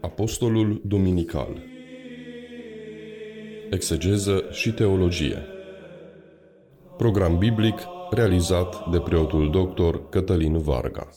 Apostolul Duminical Exegeză și teologie Program biblic realizat de preotul doctor Cătălin Varga.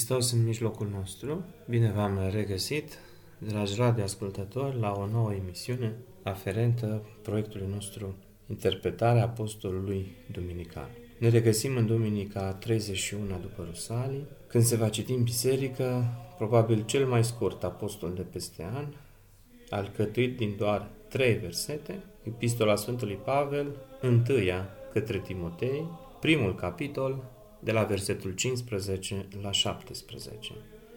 Hristos în mijlocul nostru, bine v-am regăsit, dragi radioascultători, la o nouă emisiune aferentă proiectului nostru Interpretarea Apostolului Duminical. Ne regăsim în Duminica 31 după Rusalii, când se va citi în biserică probabil cel mai scurt apostol de peste an, alcătuit din doar trei versete, Epistola Sfântului Pavel, întâia către Timotei, primul capitol, de la versetul 15 la 17.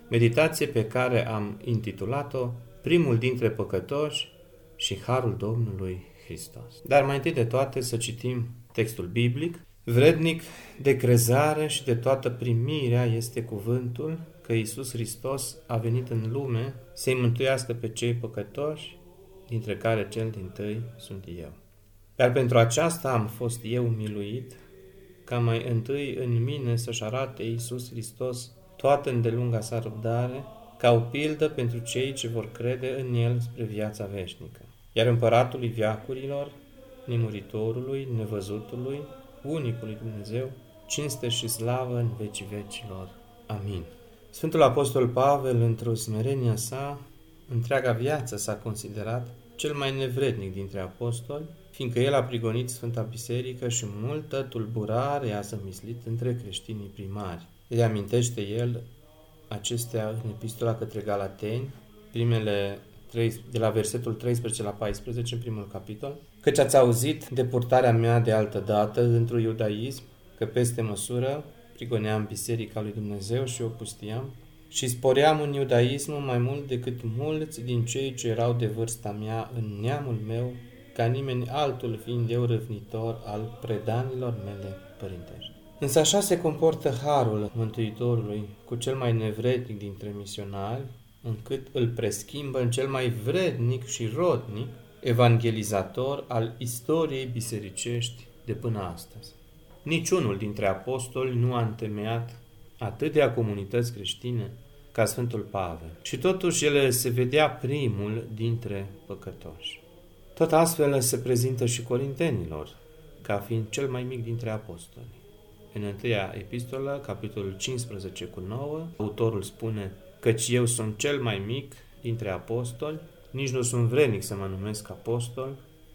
Meditație pe care am intitulat-o Primul dintre păcătoși și Harul Domnului Hristos. Dar mai întâi de toate să citim textul biblic. Vrednic de crezare și de toată primirea este cuvântul că Iisus Hristos a venit în lume să-i mântuiască pe cei păcătoși, dintre care cel din tâi sunt eu. Dar pentru aceasta am fost eu miluit, ca mai întâi în mine să-și arate Iisus Hristos toată îndelunga sa răbdare, ca o pildă pentru cei ce vor crede în El spre viața veșnică. Iar împăratului viacurilor, nemuritorului, nevăzutului, unicului Dumnezeu, cinste și slavă în vecii vecilor. Amin. Sfântul Apostol Pavel, într-o smerenia sa, întreaga viață s-a considerat cel mai nevrednic dintre apostoli, fiindcă el a prigonit Sfânta Biserică și multă tulburare a zămislit între creștinii primari. Le amintește el acestea în epistola către Galateni, primele 3, de la versetul 13 la 14, în primul capitol, căci ați auzit de purtarea mea de altă dată într-un iudaism, că peste măsură prigoneam biserica lui Dumnezeu și o pustiam, și spoream în iudaism mai mult decât mulți din cei ce erau de vârsta mea în neamul meu, ca nimeni altul fiind eu răvnitor al predanilor mele părintești. Însă așa se comportă harul Mântuitorului cu cel mai nevrednic dintre misionari, încât îl preschimbă în cel mai vrednic și rodnic evangelizator al istoriei bisericești de până astăzi. Niciunul dintre apostoli nu a întemeiat atâtea comunități creștine ca Sfântul Pavel. Și totuși el se vedea primul dintre păcătoși. Tot astfel se prezintă și corintenilor, ca fiind cel mai mic dintre apostoli. În întâia epistolă, capitolul 15 cu 9, autorul spune căci eu sunt cel mai mic dintre apostoli, nici nu sunt vrednic să mă numesc apostol,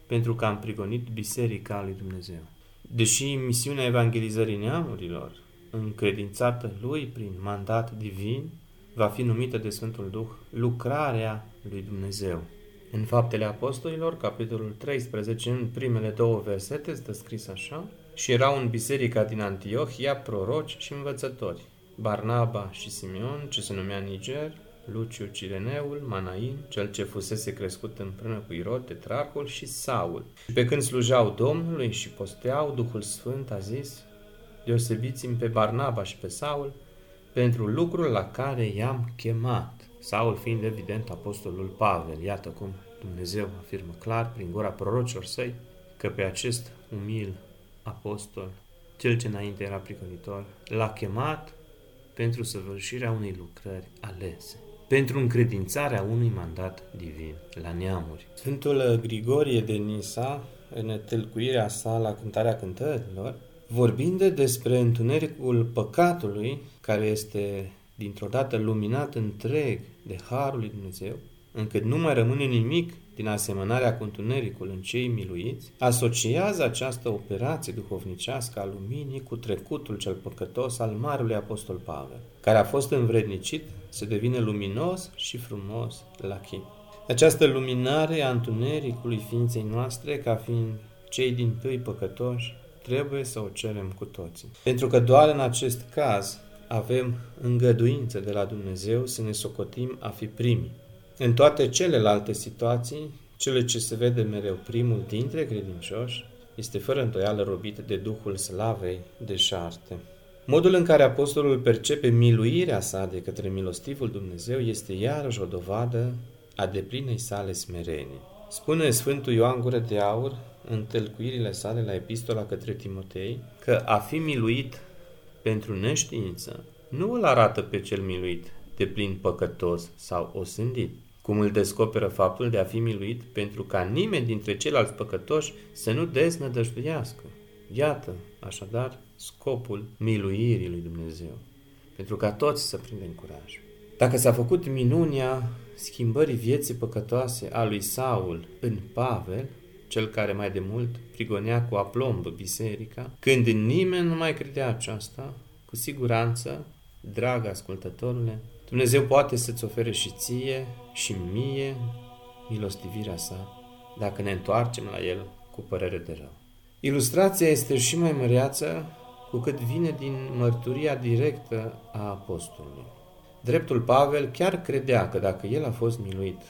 pentru că am prigonit Biserica lui Dumnezeu. Deși misiunea evangelizării neamurilor, încredințată lui prin mandat divin, va fi numită de Sfântul Duh lucrarea lui Dumnezeu. În Faptele Apostolilor, capitolul 13, în primele două versete, este scris așa, și erau în biserica din Antiohia proroci și învățători, Barnaba și Simeon, ce se numea Niger, Luciu Cireneul, Manain, cel ce fusese crescut împreună cu Irod, tetrarhul și Saul. Și pe când slujeau Domnului și posteau, Duhul Sfânt a zis, deosebiți-mi pe Barnaba și pe Saul, pentru lucrul la care i-am chemat. Saul fiind evident apostolul Pavel. Iată cum Dumnezeu afirmă clar prin gura prorocilor săi că pe acest umil apostol, cel ce înainte era priconitor, l-a chemat pentru săvârșirea unei lucrări alese, pentru încredințarea unui mandat divin la neamuri. Sfântul Grigorie de Nisa, în tâlcuirea sa la cântarea cântărilor, vorbind despre întunericul păcatului, care este dintr-o dată luminat întreg de Harul lui Dumnezeu, încât nu mai rămâne nimic din asemănarea cu întunericul în cei miluiți, asociază această operație duhovnicească a luminii cu trecutul cel păcătos al Marului Apostol Pavel, care a fost învrednicit să devină luminos și frumos la chip. Această luminare a întunericului ființei noastre, ca fiind cei din tâi păcătoși, trebuie să o cerem cu toții. Pentru că doar în acest caz avem îngăduință de la Dumnezeu să ne socotim a fi primii. În toate celelalte situații, cele ce se vede mereu primul dintre credincioși este fără întoială robit de Duhul Slavei de șarte. Modul în care apostolul percepe miluirea sa de către milostivul Dumnezeu este iarăși o dovadă a deplinei sale smerenii. Spune Sfântul Ioan Gură de Aur în tălcuirile sale la epistola către Timotei că a fi miluit pentru neștiință nu îl arată pe cel miluit de plin păcătos sau osândit, cum îl descoperă faptul de a fi miluit pentru ca nimeni dintre ceilalți păcătoși să nu deznădăjduiască. Iată, așadar, scopul miluirii lui Dumnezeu, pentru ca toți să prindem curaj. Dacă s-a făcut minunia schimbării vieții păcătoase a lui Saul în Pavel, cel care mai de mult prigonea cu aplomb biserica, când nimeni nu mai credea aceasta, cu siguranță, drag ascultătorule, Dumnezeu poate să-ți ofere și ție și mie milostivirea sa, dacă ne întoarcem la El cu părere de rău. Ilustrația este și mai măreață cu cât vine din mărturia directă a apostolului. Dreptul Pavel chiar credea că dacă el a fost miluit,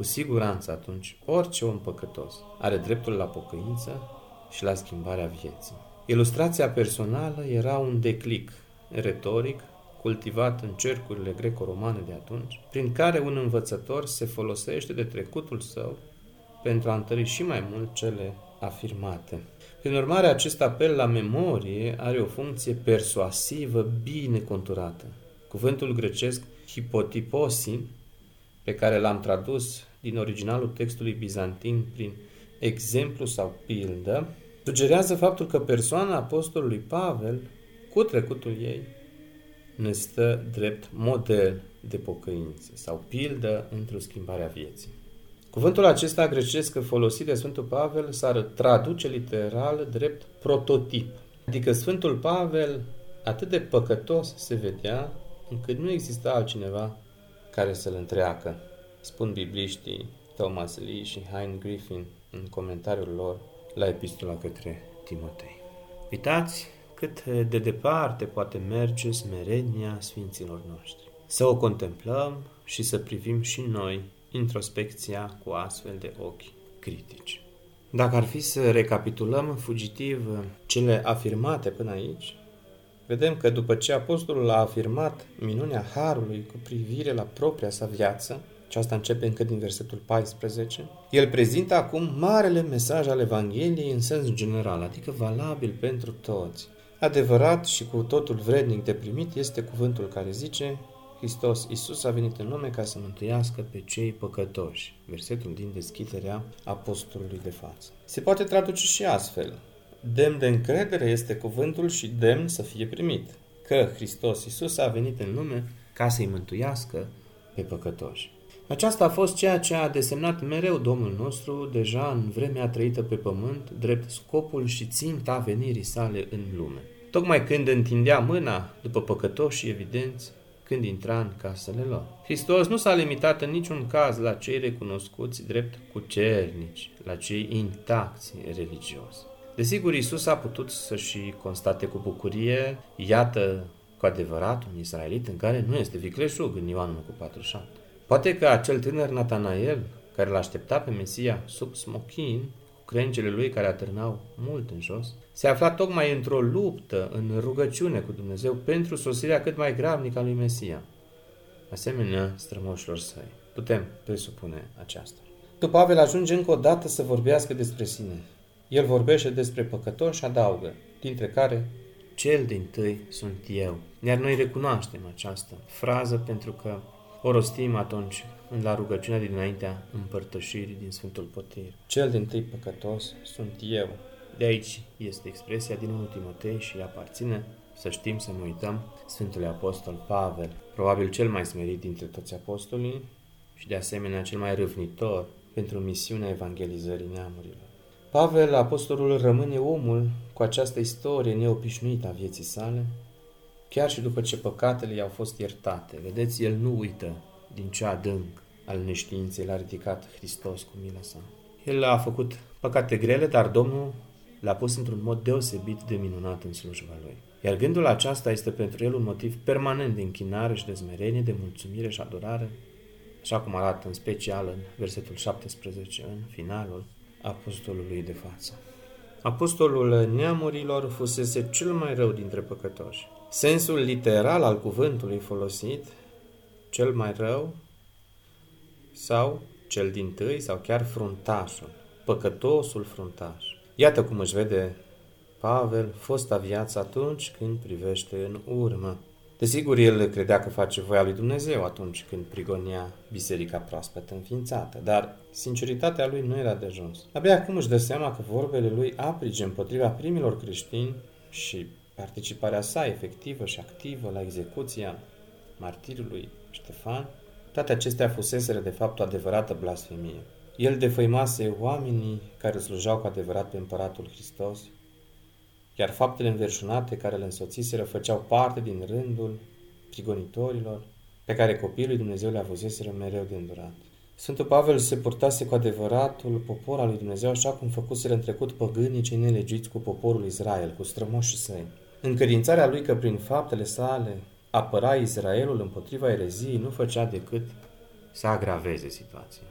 cu siguranță atunci orice om păcătos are dreptul la pocăință și la schimbarea vieții. Ilustrația personală era un declic retoric cultivat în cercurile greco-romane de atunci, prin care un învățător se folosește de trecutul său pentru a întări și mai mult cele afirmate. Prin urmare, acest apel la memorie are o funcție persuasivă bine conturată. Cuvântul grecesc hipotiposin, pe care l-am tradus din originalul textului bizantin prin exemplu sau pildă, sugerează faptul că persoana apostolului Pavel, cu trecutul ei, ne stă drept model de pocăință sau pildă într-o schimbare a vieții. Cuvântul acesta grecesc folosit de Sfântul Pavel s-ar traduce literal drept prototip. Adică Sfântul Pavel atât de păcătos se vedea încât nu exista altcineva care să-l întreacă. Spun bibliștii Thomas Lee și Hein Griffin în comentariul lor la epistola către Timotei. Uitați cât de departe poate merge smerenia Sfinților noștri. Să o contemplăm și să privim și noi introspecția cu astfel de ochi critici. Dacă ar fi să recapitulăm fugitiv cele afirmate până aici, vedem că după ce apostolul a afirmat minunea Harului cu privire la propria sa viață, și asta începe încă din versetul 14, el prezintă acum marele mesaj al Evangheliei în sens general, adică valabil pentru toți. Adevărat și cu totul vrednic de primit este cuvântul care zice Hristos Iisus a venit în lume ca să mântuiască pe cei păcătoși. Versetul din deschiderea apostolului de față. Se poate traduce și astfel. Demn de încredere este cuvântul și demn să fie primit. Că Hristos Iisus a venit în lume ca să-i mântuiască pe păcătoși. Aceasta a fost ceea ce a desemnat mereu Domnul nostru deja în vremea trăită pe pământ, drept scopul și ținta venirii sale în lume. Tocmai când întindea mâna după păcătoși evidenți, când intra în casele lor. Hristos nu s-a limitat în niciun caz la cei recunoscuți drept cucernici, la cei intacți religios. Desigur, Isus a putut să și constate cu bucurie, iată cu adevărat un israelit în care nu este vicleșug în Ioan 1 cu 47. Poate că acel tânăr Natanael, care l-aștepta pe Mesia sub smochin, crengele lui care atârnau mult în jos, se afla tocmai într-o luptă, în rugăciune cu Dumnezeu pentru sosirea cât mai gravnică a lui Mesia. Asemenea, strămoșilor săi. Putem presupune aceasta. După Pavel ajunge încă o dată să vorbească despre sine. El vorbește despre păcătoși și adaugă, dintre care cel din tâi sunt eu. Iar noi recunoaștem această frază pentru că o rostim atunci la rugăciunea dinaintea împărtășirii din Sfântul Potir. Cel din tâi păcătos sunt eu. De aici este expresia din 1 Timotei și aparține, să știm să nu uităm, Sfântului Apostol Pavel, probabil cel mai smerit dintre toți apostolii și de asemenea cel mai râvnitor pentru misiunea evangelizării neamurilor. Pavel, apostolul, rămâne omul cu această istorie neobișnuită a vieții sale, chiar și după ce păcatele i-au fost iertate. Vedeți, el nu uită din ce adânc al neștiinței l-a ridicat Hristos cu mila sa. El a făcut păcate grele, dar Domnul l-a pus într-un mod deosebit de minunat în slujba lui. Iar gândul aceasta este pentru el un motiv permanent de închinare și de zmerenie, de mulțumire și adorare, așa cum arată în special în versetul 17, în finalul apostolului de față. Apostolul neamurilor fusese cel mai rău dintre păcătoși. Sensul literal al cuvântului folosit, cel mai rău sau cel din tâi sau chiar fruntașul, păcătosul fruntaș. Iată cum își vede Pavel fosta viață atunci când privește în urmă. Desigur, el credea că face voia lui Dumnezeu atunci când prigonia biserica proaspăt înființată, dar sinceritatea lui nu era de ajuns. Abia acum își dă seama că vorbele lui aprige împotriva primilor creștini și participarea sa efectivă și activă la execuția martirului Ștefan, toate acestea fuseseră de fapt o adevărată blasfemie. El defăimase oamenii care slujau cu adevărat pe împăratul Hristos, iar faptele înverșunate care le însoțiseră făceau parte din rândul prigonitorilor pe care copiii lui Dumnezeu le avuseseră mereu de îndurat. Sfântul Pavel se purtase cu adevăratul popor al lui Dumnezeu așa cum făcuseră în trecut păgânii cei nelegiți cu poporul Israel, cu strămoșii săi. Încredințarea lui că prin faptele sale apăra Israelul împotriva ereziei nu făcea decât să agraveze situația.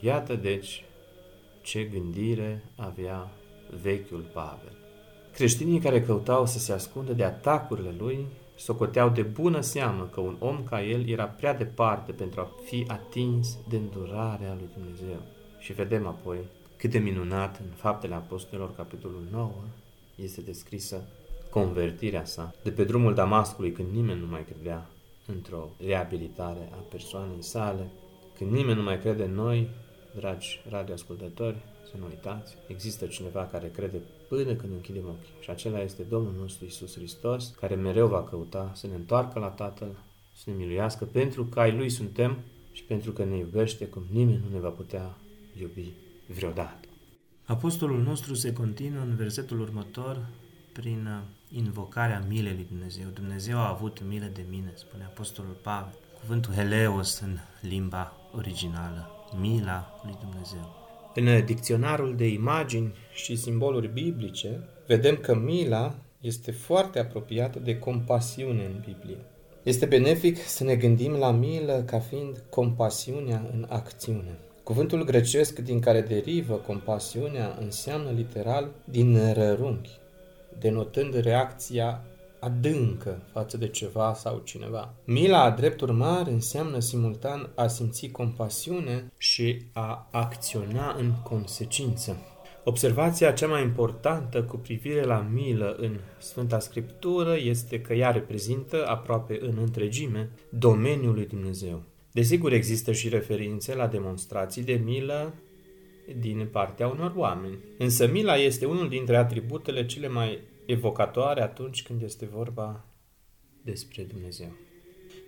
Iată deci ce gândire avea vechiul Pavel. Creștinii care căutau să se ascundă de atacurile lui socoteau de bună seamă că un om ca el era prea departe pentru a fi atins de îndurarea lui Dumnezeu. Și vedem apoi cât de minunat în Faptele Apostolilor, capitolul 9, este descrisă convertirea sa de pe drumul Damascului când nimeni nu mai credea într-o reabilitare a persoanei sale, când nimeni nu mai crede în noi, dragi radioascultători, să nu uitați, există cineva care crede până când închidem ochii și acela este Domnul nostru Isus Hristos, care mereu va căuta să ne întoarcă la Tatăl, să ne miluiască, pentru că ai Lui suntem și pentru că ne iubește cum nimeni nu ne va putea iubi vreodată. Apostolul nostru se continuă în versetul următor prin uh, invocarea milei lui Dumnezeu. Dumnezeu a avut milă de mine, spune Apostolul Pavel. Cuvântul Heleos în limba originală, mila lui Dumnezeu. În dicționarul de imagini și simboluri biblice, vedem că mila este foarte apropiată de compasiune în Biblie. Este benefic să ne gândim la milă ca fiind compasiunea în acțiune. Cuvântul grecesc din care derivă compasiunea înseamnă literal din rărunchi, denotând reacția adâncă față de ceva sau cineva. Mila, a drept urmare, înseamnă simultan a simți compasiune și a acționa în consecință. Observația cea mai importantă cu privire la milă în Sfânta Scriptură este că ea reprezintă aproape în întregime domeniul lui Dumnezeu. Desigur, există și referințe la demonstrații de milă din partea unor oameni. Însă mila este unul dintre atributele cele mai evocatoare atunci când este vorba despre Dumnezeu.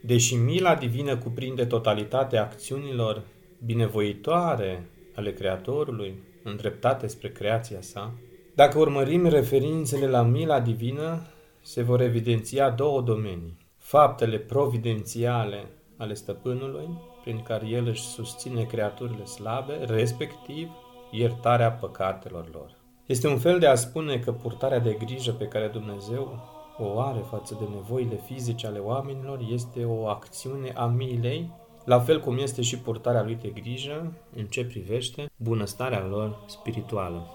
Deși mila divină cuprinde totalitatea acțiunilor binevoitoare ale Creatorului, îndreptate spre creația sa, dacă urmărim referințele la mila divină, se vor evidenția două domenii. Faptele providențiale ale stăpânului, prin care el își susține creaturile slabe, respectiv iertarea păcatelor lor. Este un fel de a spune că purtarea de grijă pe care Dumnezeu o are față de nevoile fizice ale oamenilor este o acțiune a milei, la fel cum este și purtarea lui de grijă în ce privește bunăstarea lor spirituală.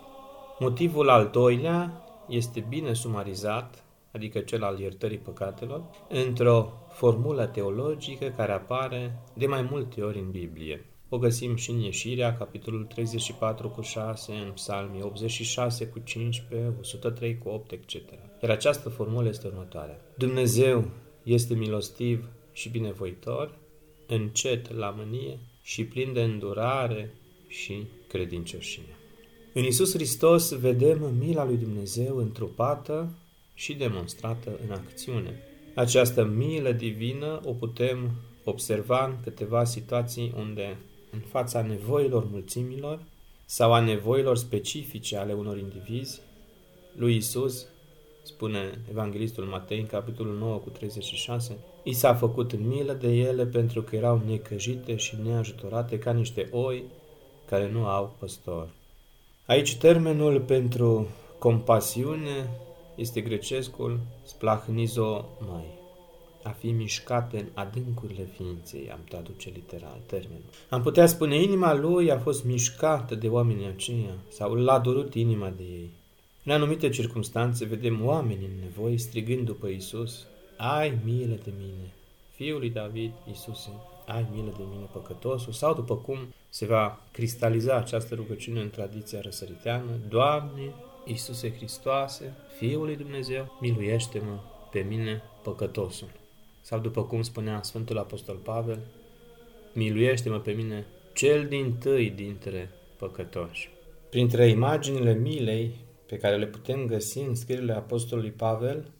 Motivul al doilea este bine sumarizat, adică cel al iertării păcatelor, într-o formulă teologică care apare de mai multe ori în Biblie. O găsim și în Ieșirea, capitolul 34 cu 6, în Psalmii 86 cu 15, 103 cu 8, etc. Iar această formulă este următoarea. Dumnezeu este milostiv și binevoitor, încet la mânie și plin de îndurare și credincioșie. În Isus Hristos vedem mila lui Dumnezeu întrupată și demonstrată în acțiune. Această milă divină o putem observa în câteva situații unde în fața nevoilor mulțimilor sau a nevoilor specifice ale unor indivizi, lui Isus, spune Evanghelistul Matei în capitolul 9 cu 36, i s-a făcut milă de ele pentru că erau necăjite și neajutorate ca niște oi care nu au păstor. Aici termenul pentru compasiune este grecescul splahnizo-mai a fi mișcate în adâncurile ființei, am traduce literal termenul. Am putea spune, inima lui a fost mișcată de oamenii aceia sau l-a durut inima de ei. În anumite circunstanțe vedem oameni în nevoie strigând după Isus, ai milă de mine, fiul lui David, Isuse, ai milă de mine, păcătosul, sau după cum se va cristaliza această rugăciune în tradiția răsăriteană, Doamne, Iisuse Hristoase, Fiul lui Dumnezeu, miluiește-mă pe mine, păcătosul. Sau după cum spunea Sfântul Apostol Pavel, miluiește-mă pe mine, cel din tâi dintre păcătoși. Printre imaginile milei pe care le putem găsi în scrierile Apostolului Pavel,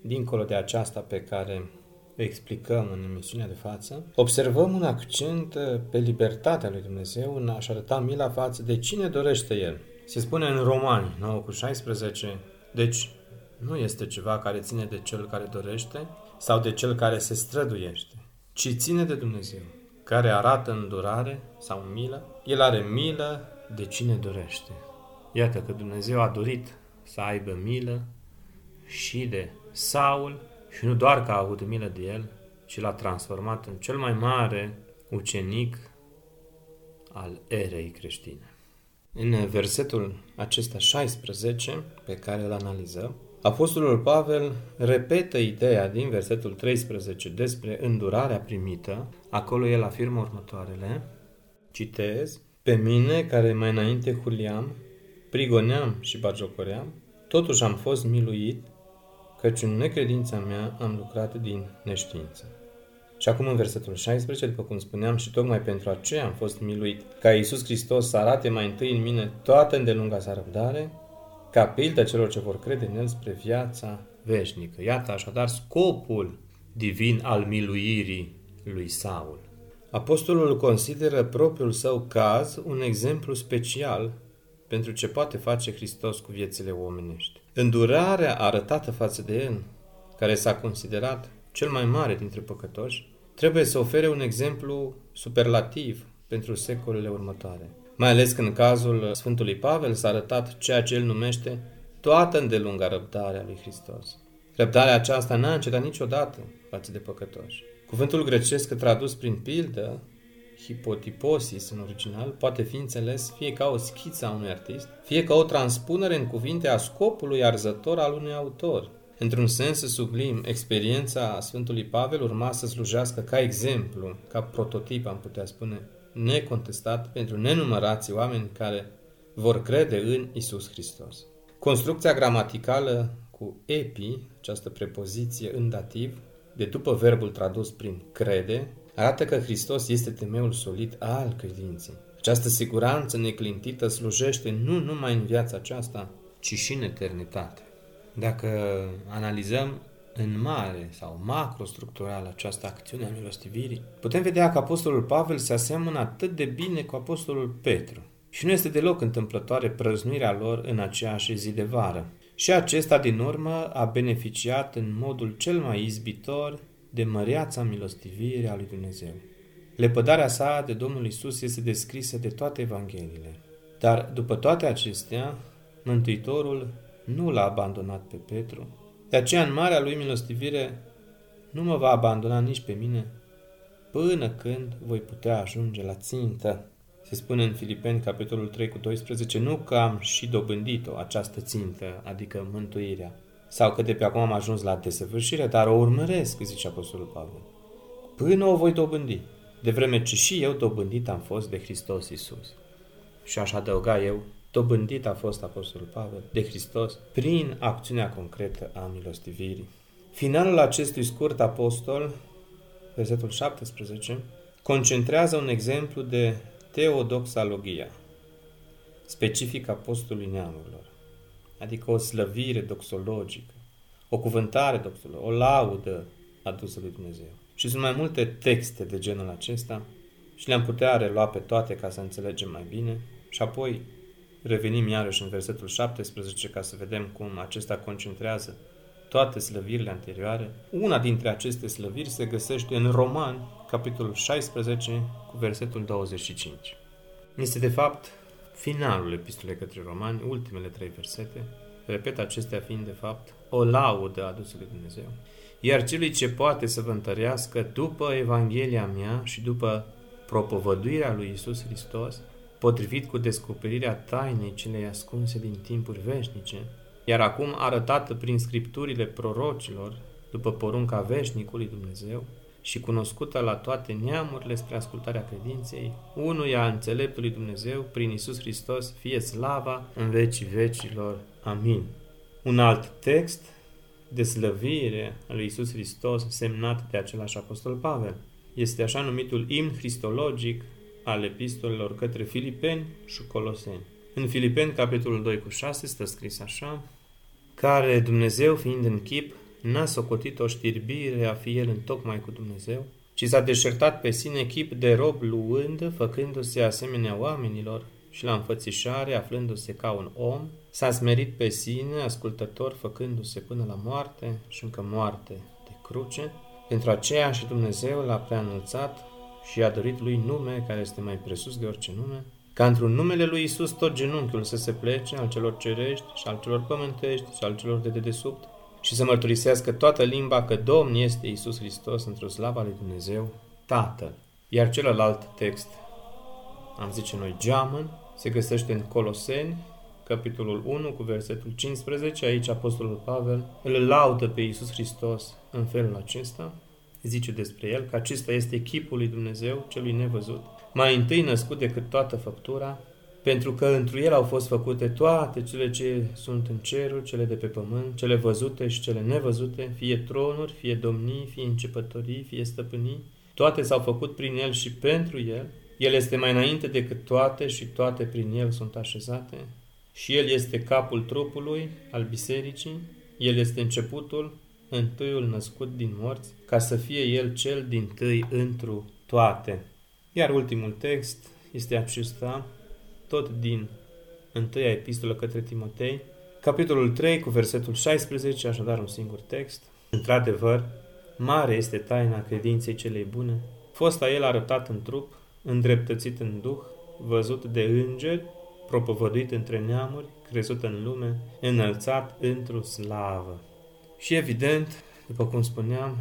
dincolo de aceasta pe care o explicăm în emisiunea de față, observăm un accent pe libertatea lui Dumnezeu în a-și arăta mila față de cine dorește El. Se spune în Romani 9 cu 16, deci nu este ceva care ține de cel care dorește sau de cel care se străduiește, ci ține de Dumnezeu, care arată îndurare sau milă. El are milă de cine dorește. Iată că Dumnezeu a dorit să aibă milă și de Saul și nu doar că a avut milă de el, ci l-a transformat în cel mai mare ucenic al erei creștine. În versetul acesta 16, pe care îl analizăm, Apostolul Pavel repetă ideea din versetul 13 despre îndurarea primită. Acolo el afirmă următoarele. Citez. Pe mine, care mai înainte huliam, prigoneam și bagiocoream, totuși am fost miluit, căci în necredința mea am lucrat din neștiință. Și acum în versetul 16, după cum spuneam, și tocmai pentru aceea am fost miluit, ca Iisus Hristos să arate mai întâi în mine toată îndelunga sa răbdare, ca pildă celor ce vor crede în El spre viața veșnică. Iată așadar scopul divin al miluirii lui Saul. Apostolul consideră propriul său caz un exemplu special pentru ce poate face Hristos cu viețile omenești. Îndurarea arătată față de El, care s-a considerat cel mai mare dintre păcătoși, trebuie să ofere un exemplu superlativ pentru secolele următoare. Mai ales că în cazul Sfântului Pavel s-a arătat ceea ce el numește toată îndelunga răbdarea lui Hristos. Răbdarea aceasta n-a încetat niciodată față de păcătoși. Cuvântul grecesc tradus prin pildă, hipotiposis în original, poate fi înțeles fie ca o schiță a unui artist, fie ca o transpunere în cuvinte a scopului arzător al unui autor. Într-un sens sublim, experiența Sfântului Pavel urma să slujească ca exemplu, ca prototip, am putea spune, necontestat pentru nenumărați oameni care vor crede în Isus Hristos. Construcția gramaticală cu epi, această prepoziție în dativ, de după verbul tradus prin crede, arată că Hristos este temeiul solid al credinței. Această siguranță neclintită slujește nu numai în viața aceasta, ci și în eternitate. Dacă analizăm în mare sau macrostructural această acțiune a milostivirii, putem vedea că Apostolul Pavel se aseamănă atât de bine cu Apostolul Petru. Și nu este deloc întâmplătoare prăznuirea lor în aceeași zi de vară. Și acesta, din urmă, a beneficiat în modul cel mai izbitor de măreața milostivire a lui Dumnezeu. Lepădarea sa de Domnul Isus este descrisă de toate Evangheliile. Dar după toate acestea, Mântuitorul nu l-a abandonat pe Petru, de aceea în marea lui milostivire nu mă va abandona nici pe mine până când voi putea ajunge la țintă. Se spune în Filipeni, capitolul 3 cu 12, nu că am și dobândit-o, această țintă, adică mântuirea, sau că de pe acum am ajuns la desăvârșire, dar o urmăresc, zice Apostolul Pavel, până o voi dobândi, de vreme ce și eu dobândit am fost de Hristos Isus. Și aș adăuga eu, dobândit a fost Apostolul Pavel de Hristos prin acțiunea concretă a milostivirii. Finalul acestui scurt apostol, versetul 17, concentrează un exemplu de teodoxalogia, specific apostolului neamurilor, adică o slăvire doxologică, o cuvântare doxologică, o laudă adusă lui Dumnezeu. Și sunt mai multe texte de genul acesta și le-am putea relua pe toate ca să înțelegem mai bine și apoi Revenim iarăși în versetul 17 ca să vedem cum acesta concentrează toate slăvirile anterioare. Una dintre aceste slăviri se găsește în Roman, capitolul 16, cu versetul 25. Este de fapt finalul epistolei către romani, ultimele trei versete, repet acestea fiind de fapt o laudă adusă de Dumnezeu. Iar celui ce poate să vă întărească după Evanghelia mea și după propovăduirea lui Isus Hristos, potrivit cu descoperirea tainei celei ascunse din timpuri veșnice, iar acum arătată prin scripturile prorocilor, după porunca veșnicului Dumnezeu, și cunoscută la toate neamurile spre ascultarea credinței, unuia înțeleptului Dumnezeu, prin Isus Hristos, fie slava în vecii vecilor. Amin. Un alt text de slăvire al lui Isus Hristos semnat de același apostol Pavel. Este așa numitul imn cristologic al epistolelor către Filipeni și Coloseni. În Filipeni, capitolul 2 cu 6, stă scris așa, care Dumnezeu fiind în chip, n-a socotit o știrbire a fi el în tocmai cu Dumnezeu, ci s-a deșertat pe sine chip de rob luând, făcându-se asemenea oamenilor și la înfățișare, aflându-se ca un om, s-a smerit pe sine, ascultător, făcându-se până la moarte și încă moarte de cruce. Pentru aceea și Dumnezeu l-a preanălțat și a dorit lui nume care este mai presus de orice nume, ca într-un numele lui Isus tot genunchiul să se plece al celor cerești și al celor pământești și al celor de dedesubt și să mărturisească toată limba că Domn este Isus Hristos într-o slava lui Dumnezeu, Tatăl. Iar celălalt text, am zice noi, geamăn, se găsește în Coloseni, capitolul 1 cu versetul 15. Aici Apostolul Pavel îl laudă pe Isus Hristos în felul acesta. Zice despre el că acesta este chipul lui Dumnezeu, celui nevăzut, mai întâi născut decât toată făptura, pentru că întru el au fost făcute toate cele ce sunt în cerul, cele de pe pământ, cele văzute și cele nevăzute, fie tronuri, fie domnii, fie începătorii, fie stăpânii, toate s-au făcut prin el și pentru el. El este mai înainte decât toate și toate prin el sunt așezate. Și el este capul trupului al bisericii, el este începutul, întâiul născut din morți, ca să fie el cel din tâi întru toate. Iar ultimul text este acesta, tot din întâia epistolă către Timotei, capitolul 3 cu versetul 16, așadar un singur text. Într-adevăr, mare este taina credinței celei bune, fost a el arătat în trup, îndreptățit în duh, văzut de îngeri, propovăduit între neamuri, crezut în lume, înălțat într-o slavă. Și evident, după cum spuneam,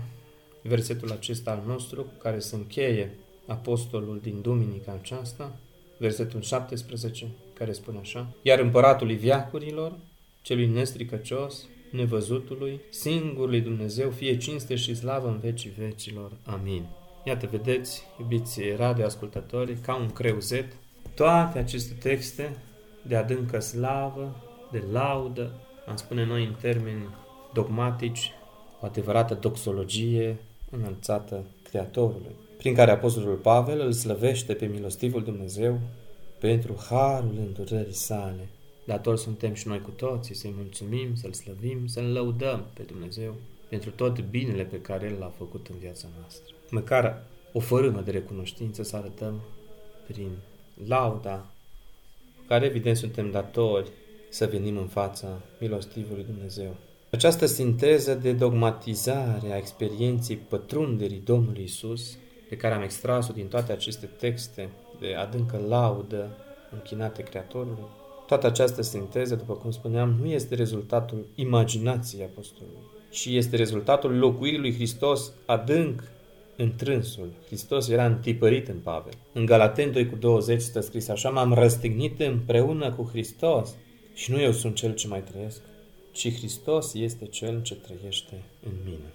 versetul acesta al nostru, cu care se încheie apostolul din duminica aceasta, versetul 17, care spune așa, Iar împăratului viacurilor, celui nestricăcios, nevăzutului, singurului Dumnezeu, fie cinste și slavă în vecii vecilor. Amin. Iată, vedeți, iubiți radioascultători, ca un creuzet, toate aceste texte de adâncă slavă, de laudă, am spune noi în termeni dogmatici, o adevărată doxologie înălțată Creatorului prin care Apostolul Pavel îl slăvește pe milostivul Dumnezeu pentru harul îndurării sale. Dator suntem și noi cu toții să-i mulțumim, să-L slăvim, să-L lăudăm pe Dumnezeu pentru tot binele pe care El l-a făcut în viața noastră. Măcar o fărâmă de recunoștință să arătăm prin lauda care evident suntem datori să venim în fața milostivului Dumnezeu. Această sinteză de dogmatizare a experienței pătrunderii Domnului Isus pe care am extras-o din toate aceste texte de adâncă laudă închinate Creatorului, toată această sinteză, după cum spuneam, nu este rezultatul imaginației apostolului, ci este rezultatul locuirii lui Hristos adânc în trânsul. Hristos era întipărit în Pavel. În Galaten 2 cu 20 stă scris așa, m-am răstignit împreună cu Hristos și nu eu sunt cel ce mai trăiesc, ci Hristos este cel ce trăiește în mine.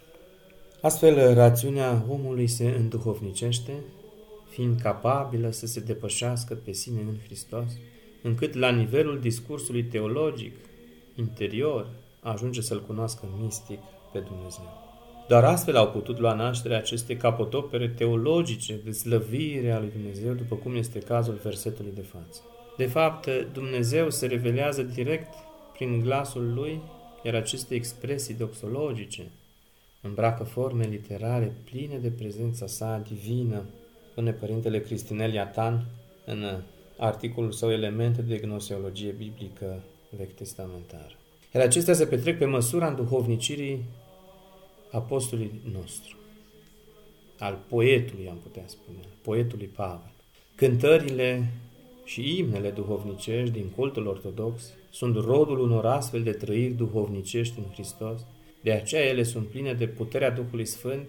Astfel, rațiunea omului se înduhovnicește, fiind capabilă să se depășească pe sine în Hristos, încât la nivelul discursului teologic interior ajunge să-L cunoască mistic pe Dumnezeu. Doar astfel au putut lua naștere aceste capotopere teologice de slăvire a lui Dumnezeu, după cum este cazul versetului de față. De fapt, Dumnezeu se revelează direct prin glasul Lui, iar aceste expresii doxologice îmbracă forme literare pline de prezența sa divină, spune Părintele Cristinel Iatan în articolul său Elemente de gnoseologie biblică vechi testamentar. Iar acestea se petrec pe măsura înduhovnicirii apostolului nostru, al poetului, am putea spune, poetului Pavel. Cântările și imnele duhovnicești din cultul ortodox sunt rodul unor astfel de trăiri duhovnicești în Hristos, de aceea ele sunt pline de puterea Duhului Sfânt,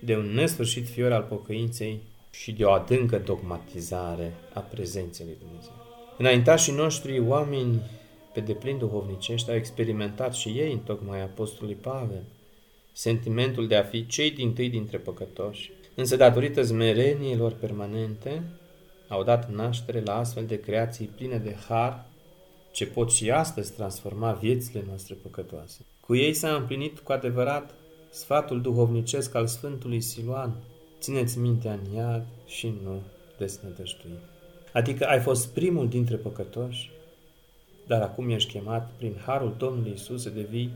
de un nesfârșit fior al pocăinței și de o adâncă dogmatizare a prezenței lui Dumnezeu. Înaintașii noștri, oameni pe deplin duhovnicești au experimentat și ei, în tocmai apostolului Pavel, sentimentul de a fi cei din tâi dintre păcătoși, însă datorită zmereniilor permanente, au dat naștere la astfel de creații pline de har, ce pot și astăzi transforma viețile noastre păcătoase. Cu ei s-a împlinit cu adevărat sfatul duhovnicesc al Sfântului Siluan, țineți mintea în iad și nu desnădăjduim. Adică ai fost primul dintre păcătoși, dar acum ești chemat prin harul Domnului Isus să devii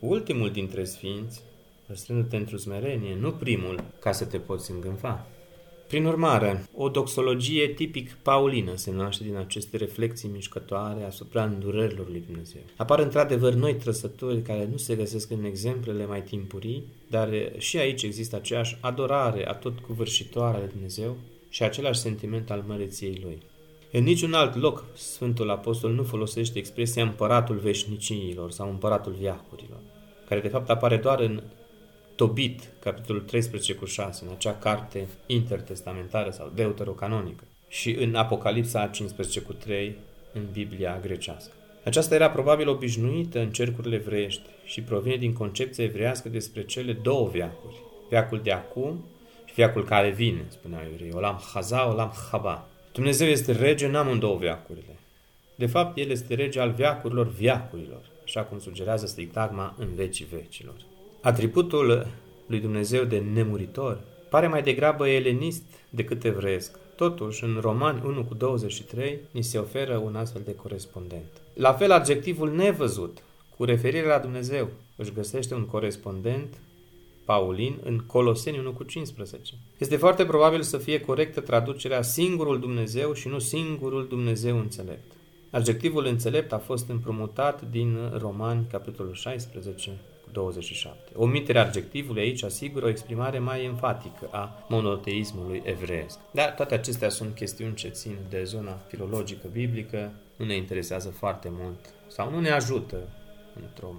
ultimul dintre sfinți, păstrându-te într-o smerenie, nu primul, ca să te poți îngânfa. Prin urmare, o doxologie tipic paulină se naște din aceste reflexii mișcătoare asupra îndurărilor lui Dumnezeu. Apar într-adevăr noi trăsături care nu se găsesc în exemplele mai timpurii, dar și aici există aceeași adorare a tot cuvârșitoare a lui Dumnezeu și același sentiment al măreției lui. În niciun alt loc Sfântul Apostol nu folosește expresia împăratul veșniciilor sau împăratul viacurilor, care de fapt apare doar în Tobit, capitolul 13 cu 6, în acea carte intertestamentară sau deuterocanonică, și în Apocalipsa 15 cu 3, în Biblia grecească. Aceasta era probabil obișnuită în cercurile evreiești și provine din concepția evreiască despre cele două viacuri, viacul de acum și viacul care vine, spuneau evrei, Olam Haza, Olam Haba. Dumnezeu este rege în amândouă viacurile. De fapt, El este rege al viacurilor viacurilor, așa cum sugerează stigma în vecii vecilor. Atributul lui Dumnezeu de nemuritor pare mai degrabă elenist decât evreiesc. Totuși, în Romani 1 cu 23, ni se oferă un astfel de corespondent. La fel, adjectivul nevăzut, cu referire la Dumnezeu, își găsește un corespondent Paulin în Coloseni 1 cu 15. Este foarte probabil să fie corectă traducerea singurul Dumnezeu și nu singurul Dumnezeu înțelept. Adjectivul înțelept a fost împrumutat din Romani, capitolul 16, 27. Omiterea adjectivului aici asigură o exprimare mai enfatică a monoteismului evreiesc. Dar toate acestea sunt chestiuni ce țin de zona filologică biblică, nu ne interesează foarte mult sau nu ne ajută într-o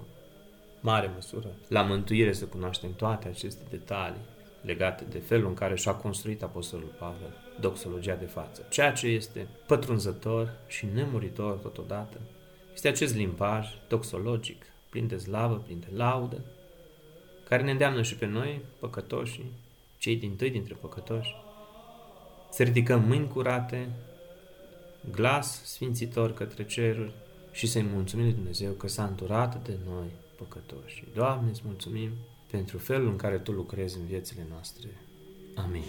mare măsură la mântuire să cunoaștem toate aceste detalii legate de felul în care și-a construit Apostolul Pavel doxologia de față. Ceea ce este pătrunzător și nemuritor totodată este acest limbaj doxologic, plin de slavă, plin de laudă, care ne îndeamnă și pe noi, păcătoși, cei din tâi dintre păcătoși, să ridicăm mâini curate, glas sfințitor către ceruri și să-i mulțumim lui Dumnezeu că s-a înturat de noi păcătoși. Doamne, îți mulțumim pentru felul în care Tu lucrezi în viețile noastre. Amin.